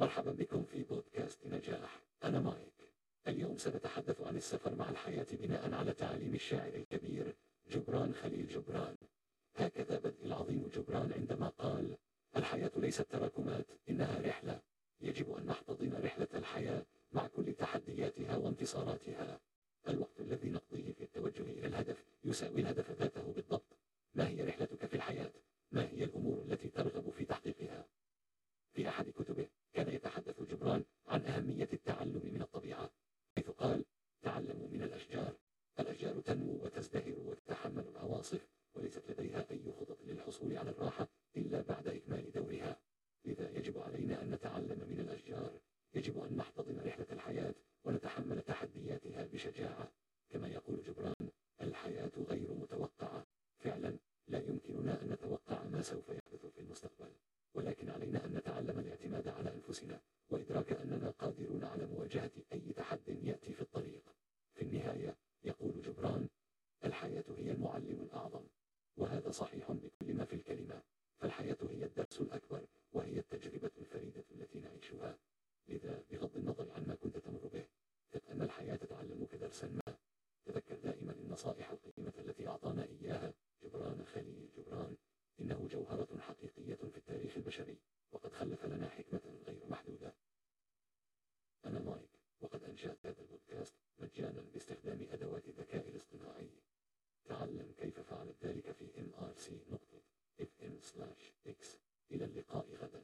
مرحبا بكم في بودكاست نجاح. أنا مايك. اليوم سنتحدث عن السفر مع الحياة بناء على تعاليم الشاعر الكبير جبران خليل جبران. هكذا بدء العظيم جبران عندما قال الحياة ليست تراكمات إنها رحلة. يجب أن نحتضن رحلة الحياة مع كل تحدياتها وانتصاراتها. الوقت الذي نقضيه في التوجه إلى الهدف يساوي الهدف ذاته بالضبط. ما هي رحلتك في الحياة؟ ما هي الأمور التي ترغب في تحقيقها؟ في أحد كتبه كان يتحدث جبران عن أهمية التعلم من الطبيعة حيث قال تعلموا من الأشجار الأشجار تنمو وتزدهر وتتحمل العواصف وليست لديها أي خطط للحصول على الراحة إلا بعد إكمال دورها لذا يجب علينا أن نتعلم من الأشجار يجب أن نحتضن رحلة الحياة ونتحمل تحدياتها بشجاعة كما يقول جبران الحياة غير متوقعة فعلا لا يمكننا أن نتوقع ما سوف يحدث في المستقبل ولكن علينا أن نتعلم الاعتماد على أنفسنا وإدراك أننا قادرون على مواجهة أي تحد يأتي في الطريق في النهاية يقول جبران الحياة هي المعلم الأعظم وهذا صحيح بكل ما في الكلمة. فالحياة هي الدرس الأكبر وهي التجربة الفريدة التي نعيشها. لذا بغض النظر عن ما كنت تمر به أن الحياة تعلمك درسا ما. تذكر دائما النصائح القيمة التي أعطانا إياها. جبران خليل جبران إنه جوهرة حقيقية في التاريخ البشري وقد خلف لنا حكمة غير محدودة. أنا مايك وقد أنشأت هذا البودكاست مجانا 12 إكس إلى اللقاء غدا.